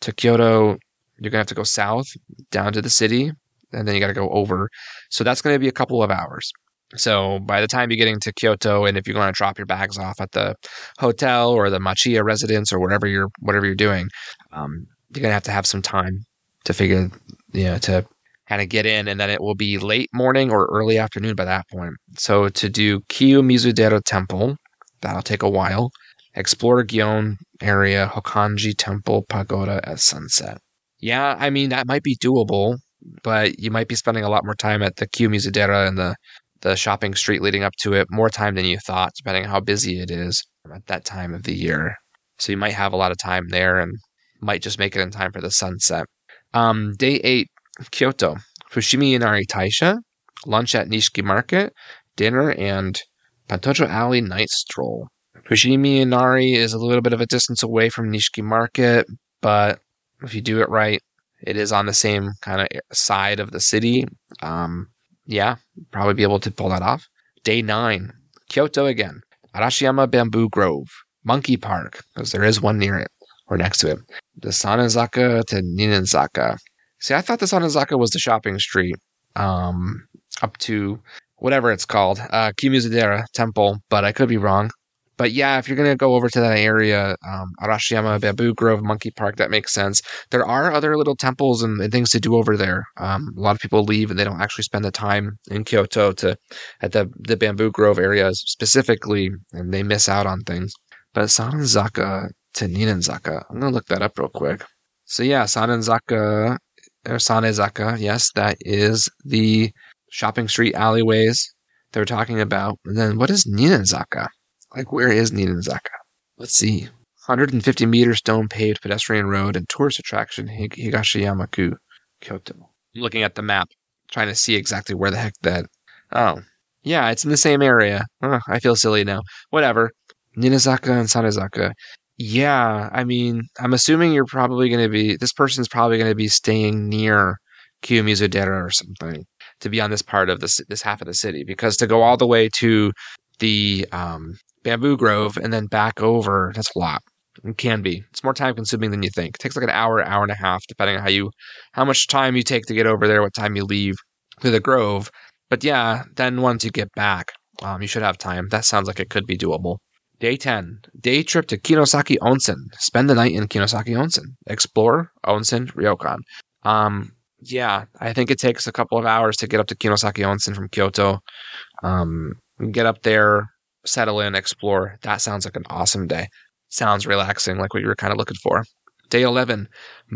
to Kyoto, you're gonna have to go south down to the city, and then you got to go over. So that's to be a couple of hours. So by the time you're getting to Kyoto, and if you're going to drop your bags off at the hotel or the Machiya residence or whatever you're whatever you're doing, um, you're to have to have some time to figure, you know, to kind of get in, and then it will be late morning or early afternoon by that point. So to do Kiyomizudera Temple, that'll take a while. Explore Gion area, Hokanji Temple Pagoda at sunset. Yeah, I mean that might be doable, but you might be spending a lot more time at the Kiyomizudera and the the shopping street leading up to it more time than you thought, depending on how busy it is at that time of the year. So you might have a lot of time there and might just make it in time for the sunset. Um, day eight, Kyoto. Fushimi Inari Taisha, lunch at Nishiki Market, dinner, and Pontocho Alley night stroll. Fushimi Inari is a little bit of a distance away from Nishiki Market, but if you do it right, it is on the same kind of side of the city. Um, yeah, probably be able to pull that off. Day nine, Kyoto again. Arashiyama Bamboo Grove, Monkey Park, because there is one near it or next to it. The Sanazaka to Ninenzaka. See, I thought the Sanazaka was the shopping street um, up to whatever it's called, uh, Kimizudera Temple, but I could be wrong. But yeah, if you're going to go over to that area, um, Arashiyama, Bamboo Grove, Monkey Park, that makes sense. There are other little temples and, and things to do over there. Um, a lot of people leave and they don't actually spend the time in Kyoto to at the, the Bamboo Grove areas specifically, and they miss out on things. But Sanenzaka to Ninenzaka, I'm going to look that up real quick. So yeah, Sanenzaka or Sanezaka, yes, that is the shopping street alleyways they're talking about. And then what is Ninenzaka? Like, where is Ninenzaka? Let's see. 150 meter stone paved pedestrian road and tourist attraction Higashiyama-ku, Kyoto. I'm looking at the map, trying to see exactly where the heck that. Oh, yeah, it's in the same area. Oh, I feel silly now. Whatever. Ninazaka and Sanezaka. Yeah, I mean, I'm assuming you're probably going to be. This person's probably going to be staying near Kiyomizudera or something to be on this part of this this half of the city because to go all the way to the um, Bamboo Grove and then back over, that's a lot. It can be. It's more time consuming than you think. It takes like an hour, hour and a half, depending on how you, how much time you take to get over there, what time you leave to the Grove. But yeah, then once you get back, um, you should have time. That sounds like it could be doable. Day 10. Day trip to Kinosaki Onsen. Spend the night in Kinosaki Onsen. Explore Onsen Ryokan. Um, yeah, I think it takes a couple of hours to get up to Kinosaki Onsen from Kyoto. Um, get up there, settle in, explore. That sounds like an awesome day. Sounds relaxing, like what you were kind of looking for. Day 11.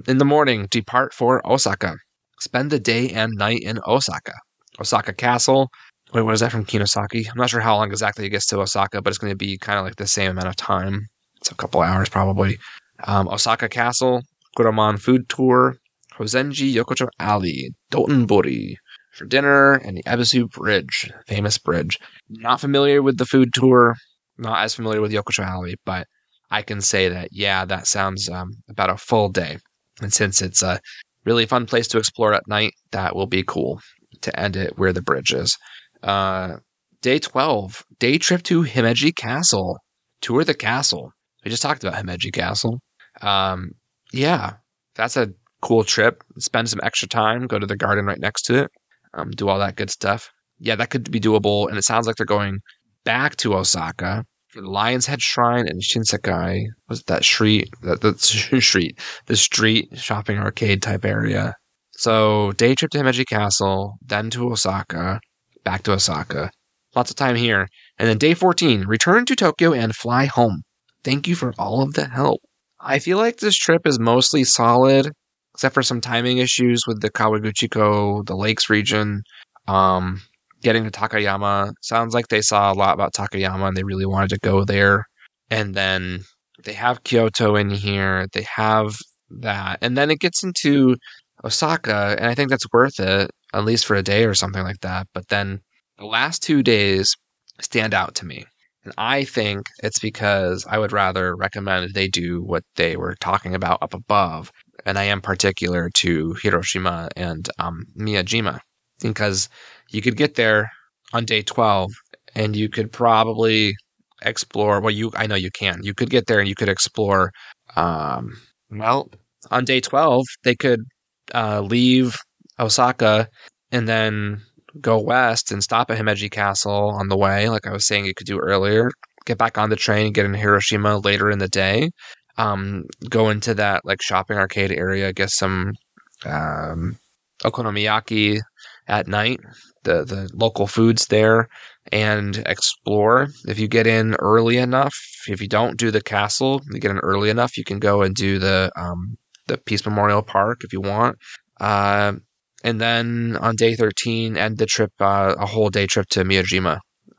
In the morning, depart for Osaka. Spend the day and night in Osaka. Osaka Castle. Wait, what is that from Kinosaki? I'm not sure how long exactly it gets to Osaka, but it's going to be kind of like the same amount of time. It's a couple hours probably. Um, Osaka Castle, Kuromon Food Tour, Hozenji Yokocho Alley, Dotonbori, for dinner and the Ebisu Bridge, famous bridge. Not familiar with the food tour, not as familiar with Yokocho Alley, but I can say that, yeah, that sounds um, about a full day. And since it's a really fun place to explore at night, that will be cool to end it where the bridge is. Uh, day 12, day trip to Himeji Castle. Tour the castle. We just talked about Himeji Castle. Um, yeah, that's a cool trip. Spend some extra time, go to the garden right next to it um, do all that good stuff. Yeah, that could be doable. And it sounds like they're going back to Osaka for the Lion's Head Shrine and Shinsekai. Was that street? That street, the street shopping arcade type area. So day trip to Himeji Castle, then to Osaka, back to Osaka. Lots of time here. And then day 14, return to Tokyo and fly home. Thank you for all of the help. I feel like this trip is mostly solid except for some timing issues with the Kawaguchiko, the Lakes region. Um, getting to Takayama sounds like they saw a lot about Takayama and they really wanted to go there. And then they have Kyoto in here. They have that, and then it gets into Osaka, and I think that's worth it at least for a day or something like that. But then the last two days stand out to me. And I think it's because I would rather recommend they do what they were talking about up above, and I am particular to Hiroshima and um, Miyajima. Because you could get there on day 12 and you could probably explore well you I know you can. You could get there and you could explore um, well on day 12 they could uh, leave Osaka and then go west and stop at Himeji Castle on the way. Like I was saying you could do earlier get back on the train get in Hiroshima later in the day um, go into that like shopping arcade area, get some um, okonomiyaki at night, the the local foods there, and explore. If you get in early enough, if you don't do the castle, you get in early enough, you can go and do the um, the Peace Memorial Park if you want. Uh, And then on day 13, end the trip, uh, a whole day trip to Miyajima.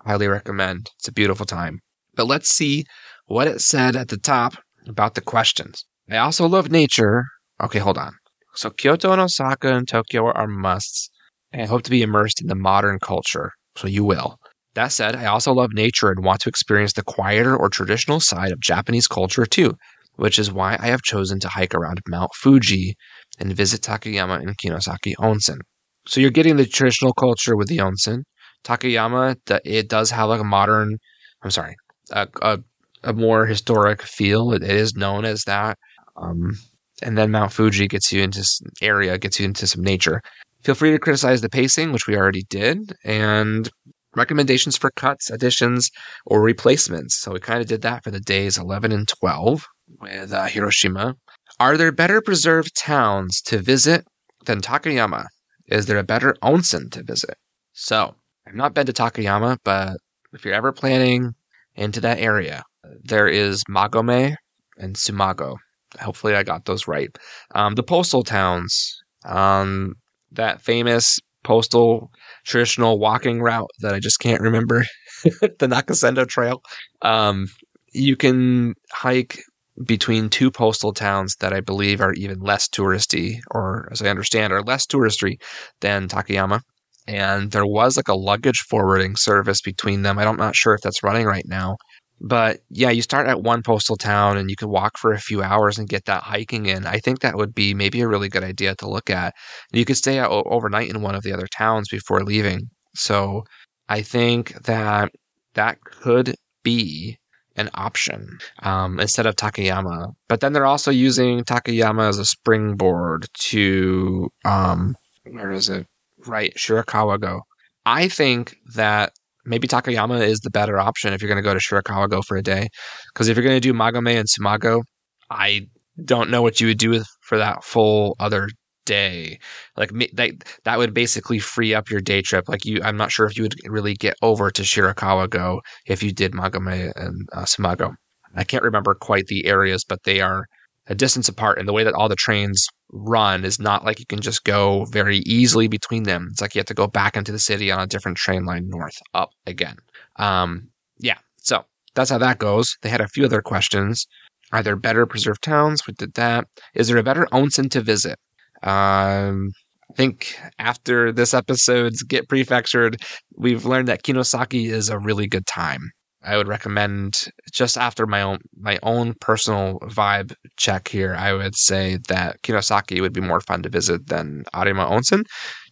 Highly recommend. It's a beautiful time. But let's see what it said at the top about the questions. I also love nature. Okay, hold on. So Kyoto and Osaka and Tokyo are musts. And I hope to be immersed in the modern culture. So you will. That said, I also love nature and want to experience the quieter or traditional side of Japanese culture too, which is why I have chosen to hike around Mount Fuji and visit Takayama and Kinosaki Onsen. So you're getting the traditional culture with the onsen. Takayama, it does have like a modern, I'm sorry, a, a, a more historic feel. It is known as that. Um, and then Mount Fuji gets you into area, gets you into some nature. Feel free to criticize the pacing, which we already did, and recommendations for cuts, additions, or replacements. So we kind of did that for the days 11 and 12 with uh, Hiroshima. Are there better preserved towns to visit than Takayama? Is there a better onsen to visit? So, I've not been to Takayama, but if you're ever planning into that area, there is Magome and Tsumago. Hopefully, I got those right. Um, the postal towns, um, that famous postal traditional walking route that I just can't remember, the Nakasendo Trail. Um, you can hike between two postal towns that I believe are even less touristy, or as I understand, are less touristy than Takayama. And there was like a luggage forwarding service between them. I'm not sure if that's running right now. But yeah, you start at one postal town and you can walk for a few hours and get that hiking in. I think that would be maybe a really good idea to look at. You could stay out overnight in one of the other towns before leaving. So I think that that could be an option um, instead of Takayama. But then they're also using Takayama as a springboard to um, where is it? Right, Shirakawa go. I think that maybe Takayama is the better option if you're going to go to Shirakawa go for a day. Because if you're going to do Magome and Tsumago, I don't know what you would do with, for that full other day. Like that, that would basically free up your day trip. Like you, I'm not sure if you would really get over to Shirakawa go if you did Magome and uh, Tsumago. I can't remember quite the areas, but they are a distance apart. And the way that all the trains run is not like you can just go very easily between them. It's like you have to go back into the city on a different train line north up again. Um, yeah, so that's how that goes. They had a few other questions. Are there better preserved towns? We did that. Is there a better onsen to visit? Um, I think after this episode's Get Prefectured, we've learned that Kinosaki is a really good time. I would recommend just after my own my own personal vibe check here, I would say that Kinosaki would be more fun to visit than Arima Onsen,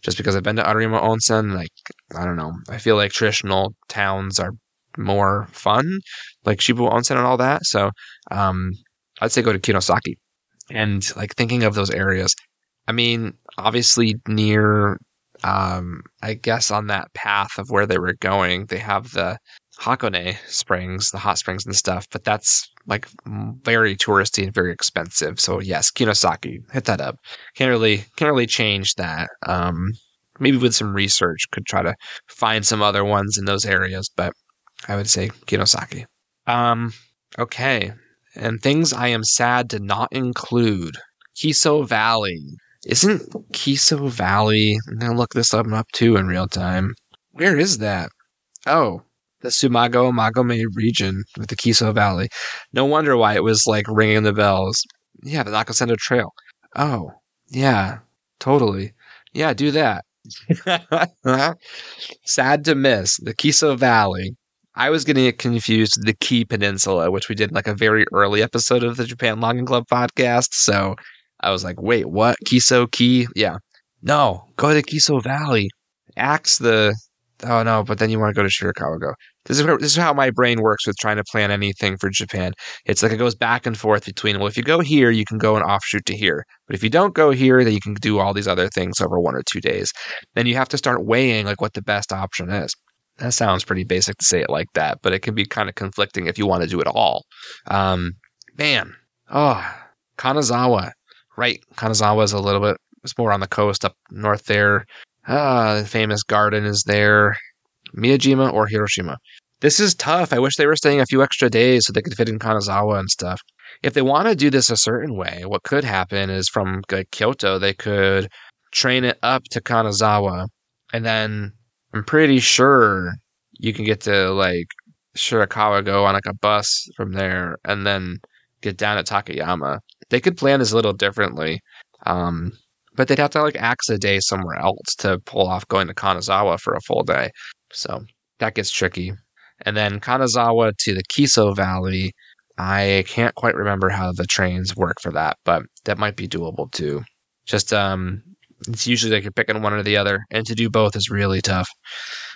just because I've been to Arima Onsen. Like I don't know, I feel like traditional towns are more fun, like Shibu Onsen and all that. So um, I'd say go to Kinosaki. And like thinking of those areas, I mean, obviously near, um, I guess on that path of where they were going, they have the Hakone springs, the hot springs and stuff, but that's like very touristy and very expensive. So yes, Kinosaki, hit that up. Can't really can't really change that. Um, maybe with some research could try to find some other ones in those areas, but I would say Kinosaki. Um, okay, and things I am sad to not include. Kiso Valley. Isn't Kiso Valley? I'm gonna look this up up too in real time. Where is that? Oh, the Tsumago Magome region with the Kiso Valley. No wonder why it was like ringing the bells. Yeah, the Nakasendo Trail. Oh, yeah, totally. Yeah, do that. Sad to miss the Kiso Valley. I was getting it confused with the Kii Peninsula, which we did like a very early episode of the Japan Longing Club podcast. So I was like, wait, what? Kiso Kii? Yeah. No, go to Kiso Valley. Axe the oh no, but then you want to go to Shirakawa. This is this is how my brain works with trying to plan anything for Japan. It's like it goes back and forth between well, if you go here, you can go and offshoot to here, but if you don't go here, then you can do all these other things over one or two days. Then you have to start weighing like what the best option is. That sounds pretty basic to say it like that, but it can be kind of conflicting if you want to do it all. Um, man, oh, Kanazawa, right? Kanazawa is a little bit. It's more on the coast up north there. Ah, the famous garden is there. Miyajima or Hiroshima. This is tough. I wish they were staying a few extra days so they could fit in Kanazawa and stuff. If they want to do this a certain way, what could happen is from Kyoto, they could train it up to Kanazawa, and then I'm pretty sure you can get to like Shirakawa go on like a bus from there, and then get down at Takayama. They could plan this a little differently, um, but they'd have to like axe a day somewhere else to pull off going to Kanazawa for a full day. So that gets tricky. And then Kanazawa to the Kiso Valley. I can't quite remember how the trains work for that, but that might be doable too. Just um, it's usually like you're picking one or the other, and to do both is really tough.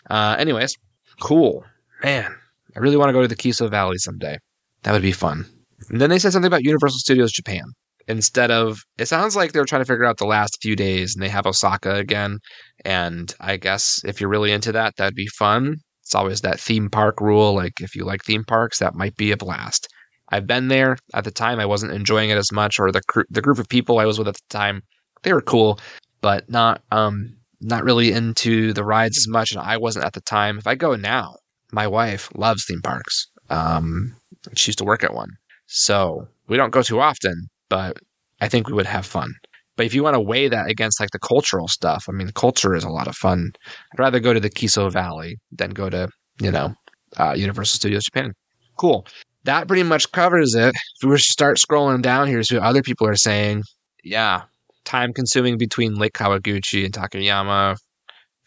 Uh, anyways, cool, man. I really want to go to the Kiso Valley someday. That would be fun. And then they said something about Universal Studios Japan. Instead of, it sounds like they were trying to figure out the last few days and they have Osaka again. And I guess if you're really into that, that'd be fun. It's always that theme park rule. Like if you like theme parks, that might be a blast. I've been there at the time. I wasn't enjoying it as much, or the cr- the group of people I was with at the time, they were cool, but not um not really into the rides as much. And I wasn't at the time. If I go now, my wife loves theme parks. Um, she used to work at one, so we don't go too often, but I think we would have fun. But if you want to weigh that against like the cultural stuff, I mean, culture is a lot of fun. I'd rather go to the Kiso Valley than go to, you know, uh, Universal Studios Japan. Cool. That pretty much covers it. If we were to start scrolling down here, see what other people are saying. Yeah, time consuming between Lake Kawaguchi and Takayama.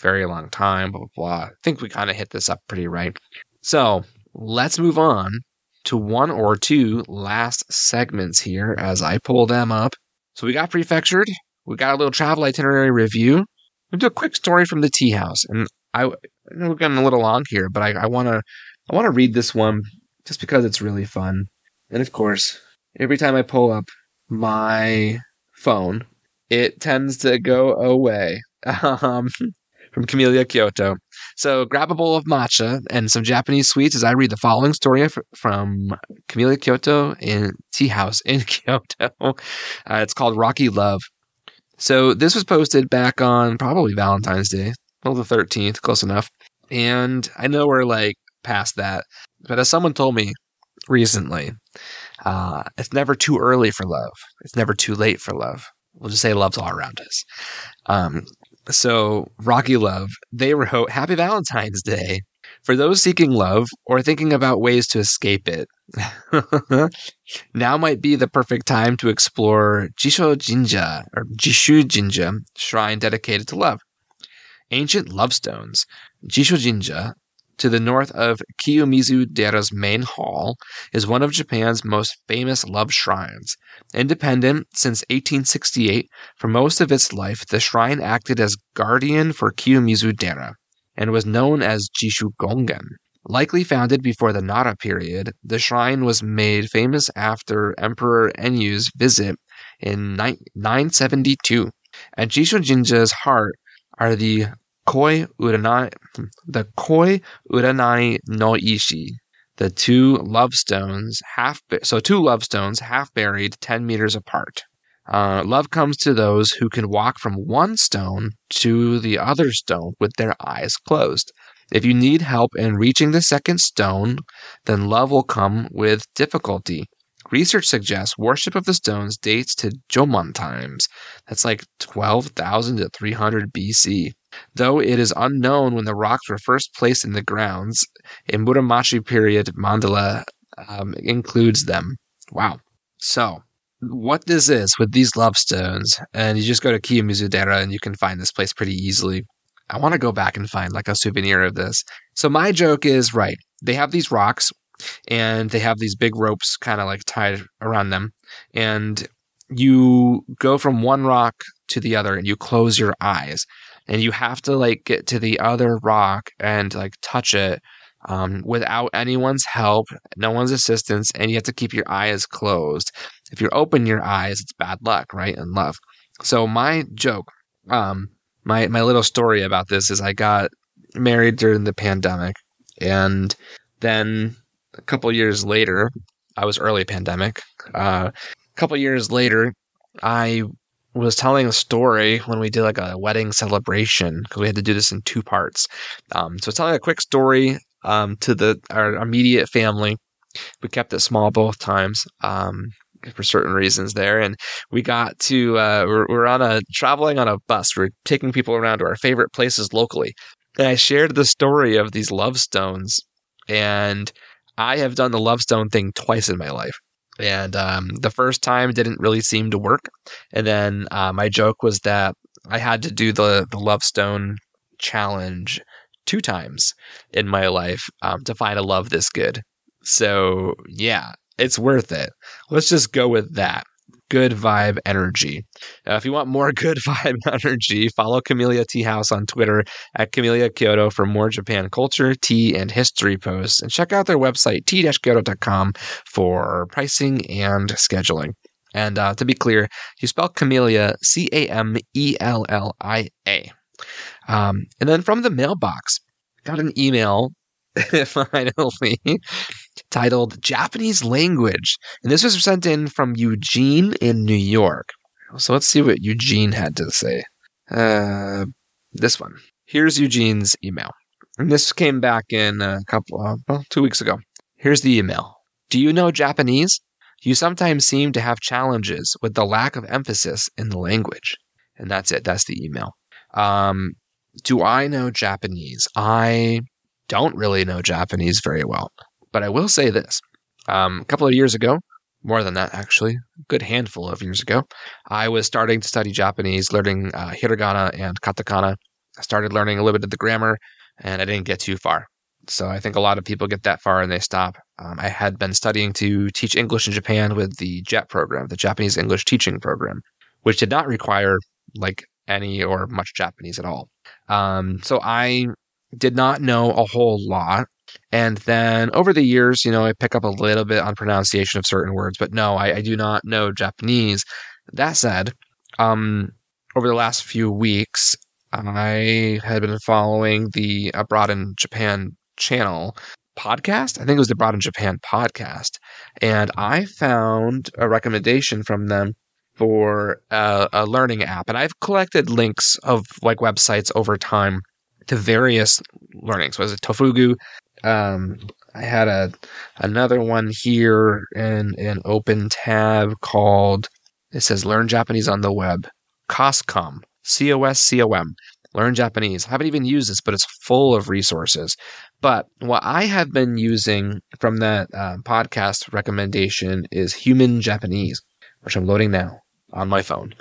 Very long time, blah, blah, blah. I think we kind of hit this up pretty right. So let's move on to one or two last segments here as I pull them up. So we got prefectured. We got a little travel itinerary review. We'll do a quick story from the tea house. And I, I know we're getting a little long here, but I, I wanna I wanna read this one just because it's really fun. And of course, every time I pull up my phone, it tends to go away. Um, from Camellia Kyoto. So grab a bowl of matcha and some Japanese sweets as I read the following story from Camellia Kyoto in Tea House in Kyoto. Uh, it's called Rocky Love. So this was posted back on probably Valentine's Day, well, the 13th, close enough. And I know we're like past that, but as someone told me recently, uh, it's never too early for love. It's never too late for love. We'll just say love's all around us. Um, so, Rocky Love, they wrote Happy Valentine's Day. For those seeking love or thinking about ways to escape it, now might be the perfect time to explore Jisho Jinja or Jishu Jinja, shrine dedicated to love. Ancient love stones. Jisho Jinja to the north of Kiyomizu Dera's main hall, is one of Japan's most famous love shrines. Independent since 1868, for most of its life, the shrine acted as guardian for Kiyomizu Dera and was known as Jishu Gongen. Likely founded before the Nara period, the shrine was made famous after Emperor Enyu's visit in 972. At Jisho Jinja's heart are the Koi Uranai, the Koi Uranai no Ishi, the two love stones, half so two love stones, half buried, ten meters apart. Uh, love comes to those who can walk from one stone to the other stone with their eyes closed. If you need help in reaching the second stone, then love will come with difficulty. Research suggests worship of the stones dates to Jomon times. That's like 12,000 to 300 BC. Though it is unknown when the rocks were first placed in the grounds, a Muromachi period mandala um, includes them. Wow. So, what this is with these love stones, and you just go to Kiyomizu Dera and you can find this place pretty easily. I want to go back and find like a souvenir of this. So my joke is right. They have these rocks and they have these big ropes kind of like tied around them and you go from one rock to the other and you close your eyes and you have to like get to the other rock and like touch it um, without anyone's help, no one's assistance, and you have to keep your eyes closed. If you open your eyes, it's bad luck, right? And love. So my joke, um, my my little story about this is I got married during the pandemic, and then a couple years later, I was early pandemic. Uh, a couple years later, I was telling a story when we did like a wedding celebration because we had to do this in two parts. Um, so telling a quick story um, to the our immediate family. We kept it small both times. Um, for certain reasons there. And we got to, uh, we're, we're on a traveling on a bus. We're taking people around to our favorite places locally. And I shared the story of these love stones. And I have done the love stone thing twice in my life. And um, the first time didn't really seem to work. And then uh, my joke was that I had to do the, the love stone challenge two times in my life um, to find a love this good. So, yeah, it's worth it. Let's just go with that. Good vibe energy. Now, if you want more good vibe energy, follow Camellia Tea House on Twitter at Camellia Kyoto for more Japan culture, tea, and history posts. And check out their website, tea-kyoto.com, for pricing and scheduling. And uh, to be clear, you spell Camellia C A M E L L I A. Um, and then from the mailbox, got an email finally titled Japanese Language. And this was sent in from Eugene in New York. So let's see what Eugene had to say. Uh, this one. Here's Eugene's email. And this came back in a couple, uh, well, two weeks ago. Here's the email. Do you know Japanese? You sometimes seem to have challenges with the lack of emphasis in the language. And that's it. That's the email. Um, do I know Japanese? I don't really know Japanese very well, but I will say this. Um, a couple of years ago, more than that actually, a good handful of years ago, I was starting to study Japanese, learning uh, hiragana and katakana. I started learning a little bit of the grammar, and I didn't get too far. So I think a lot of people get that far and they stop. Um, I had been studying to teach English in Japan with the JET program, the Japanese English Teaching Program, which did not require like any or much Japanese at all. Um, so I did not know a whole lot. And then over the years, you know, I pick up a little bit on pronunciation of certain words, but no, I, I do not know Japanese. That said, um, over the last few weeks, I had been following the Abroad in Japan channel podcast. I think it was the Abroad in Japan podcast. And I found a recommendation from them for a, a learning app. And I've collected links of like websites over time to various learnings. Was it Tofugu? Um, I had a another one here in an open tab called it says Learn Japanese on the Web. COSCOM. C O S C O M. Learn Japanese. I haven't even used this, but it's full of resources. But what I have been using from that uh, podcast recommendation is Human Japanese, which I'm loading now on my phone.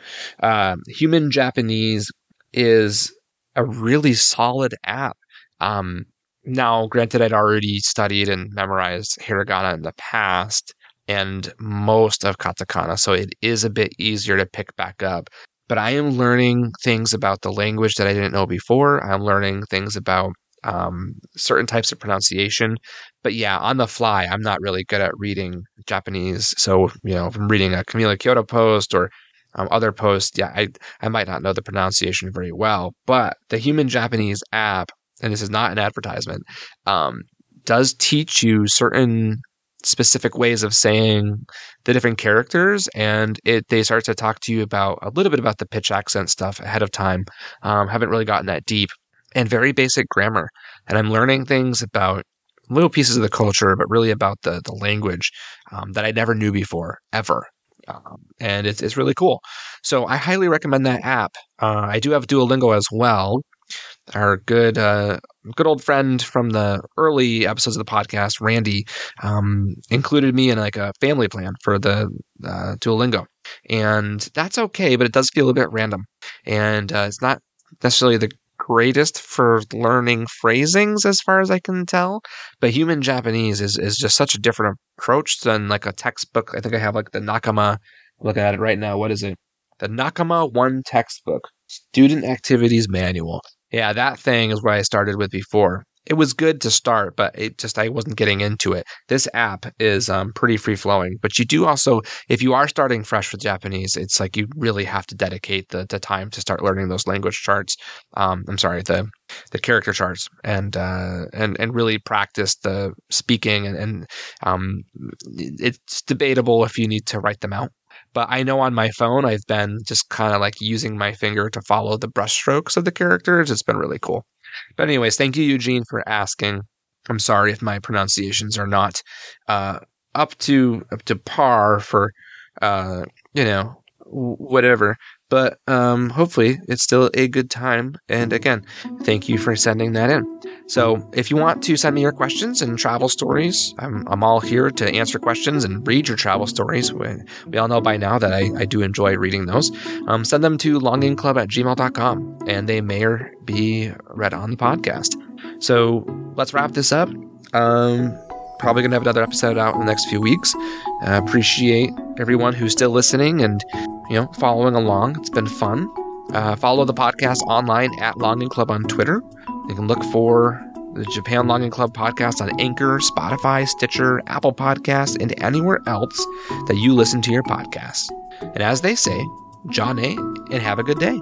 Uh, Human Japanese is a really solid app. Um, now, granted, I'd already studied and memorized hiragana in the past and most of katakana, so it is a bit easier to pick back up. But I am learning things about the language that I didn't know before. I'm learning things about um, certain types of pronunciation. But yeah, on the fly, I'm not really good at reading Japanese. So, you know, if I'm reading a Camellia Kyoto post or um, other posts, yeah, I, I might not know the pronunciation very well. But the Human Japanese app, and this is not an advertisement, um, does teach you certain specific ways of saying the different characters and it they start to talk to you about a little bit about the pitch accent stuff ahead of time um, haven't really gotten that deep and very basic grammar. And I'm learning things about little pieces of the culture, but really about the the language um, that I never knew before, ever. Um, and it's it's really cool. So I highly recommend that app. Uh, I do have Duolingo as well. Our good uh, good old friend from the early episodes of the podcast, Randy, um, included me in like a family plan for the uh, Duolingo, and that's okay, but it does feel a bit random, and uh, it's not necessarily the greatest for learning phrasings as far as I can tell. But human Japanese is, is just such a different approach than like a textbook. I think I have like the Nakama. looking at it right now. What is it? The Nakama One textbook, Student Activities Manual. Yeah, that thing is what I started with before it was good to start, but it just I wasn't getting into it. This app is um, pretty free flowing, but you do also, if you are starting fresh with Japanese, it's like you really have to dedicate the, the time to start learning those language charts. Um, I'm sorry, the the character charts, and uh, and and really practice the speaking. And, and um, it's debatable if you need to write them out. But I know on my phone, I've been just kind of like using my finger to follow the brushstrokes of the characters. It's been really cool. But anyways, thank you, Eugene, for asking. I'm sorry if my pronunciations are not uh, up to up to par for uh, you know, whatever. But um, hopefully, it's still a good time. And again, thank you for sending that in. So, if you want to send me your questions and travel stories, I'm, I'm all here to answer questions and read your travel stories. We, we all know by now that I, I do enjoy reading those. Um, send them to longingclub at gmail.com and they may or be read on the podcast. So, let's wrap this up. Um, probably going to have another episode out in the next few weeks. Uh, appreciate everyone who's still listening and you know following along. It's been fun. Uh, follow the podcast online at Longing Club on Twitter. You can look for the Japan Longing Club podcast on Anchor, Spotify, Stitcher, Apple Podcasts, and anywhere else that you listen to your podcasts. And as they say, John A, and have a good day.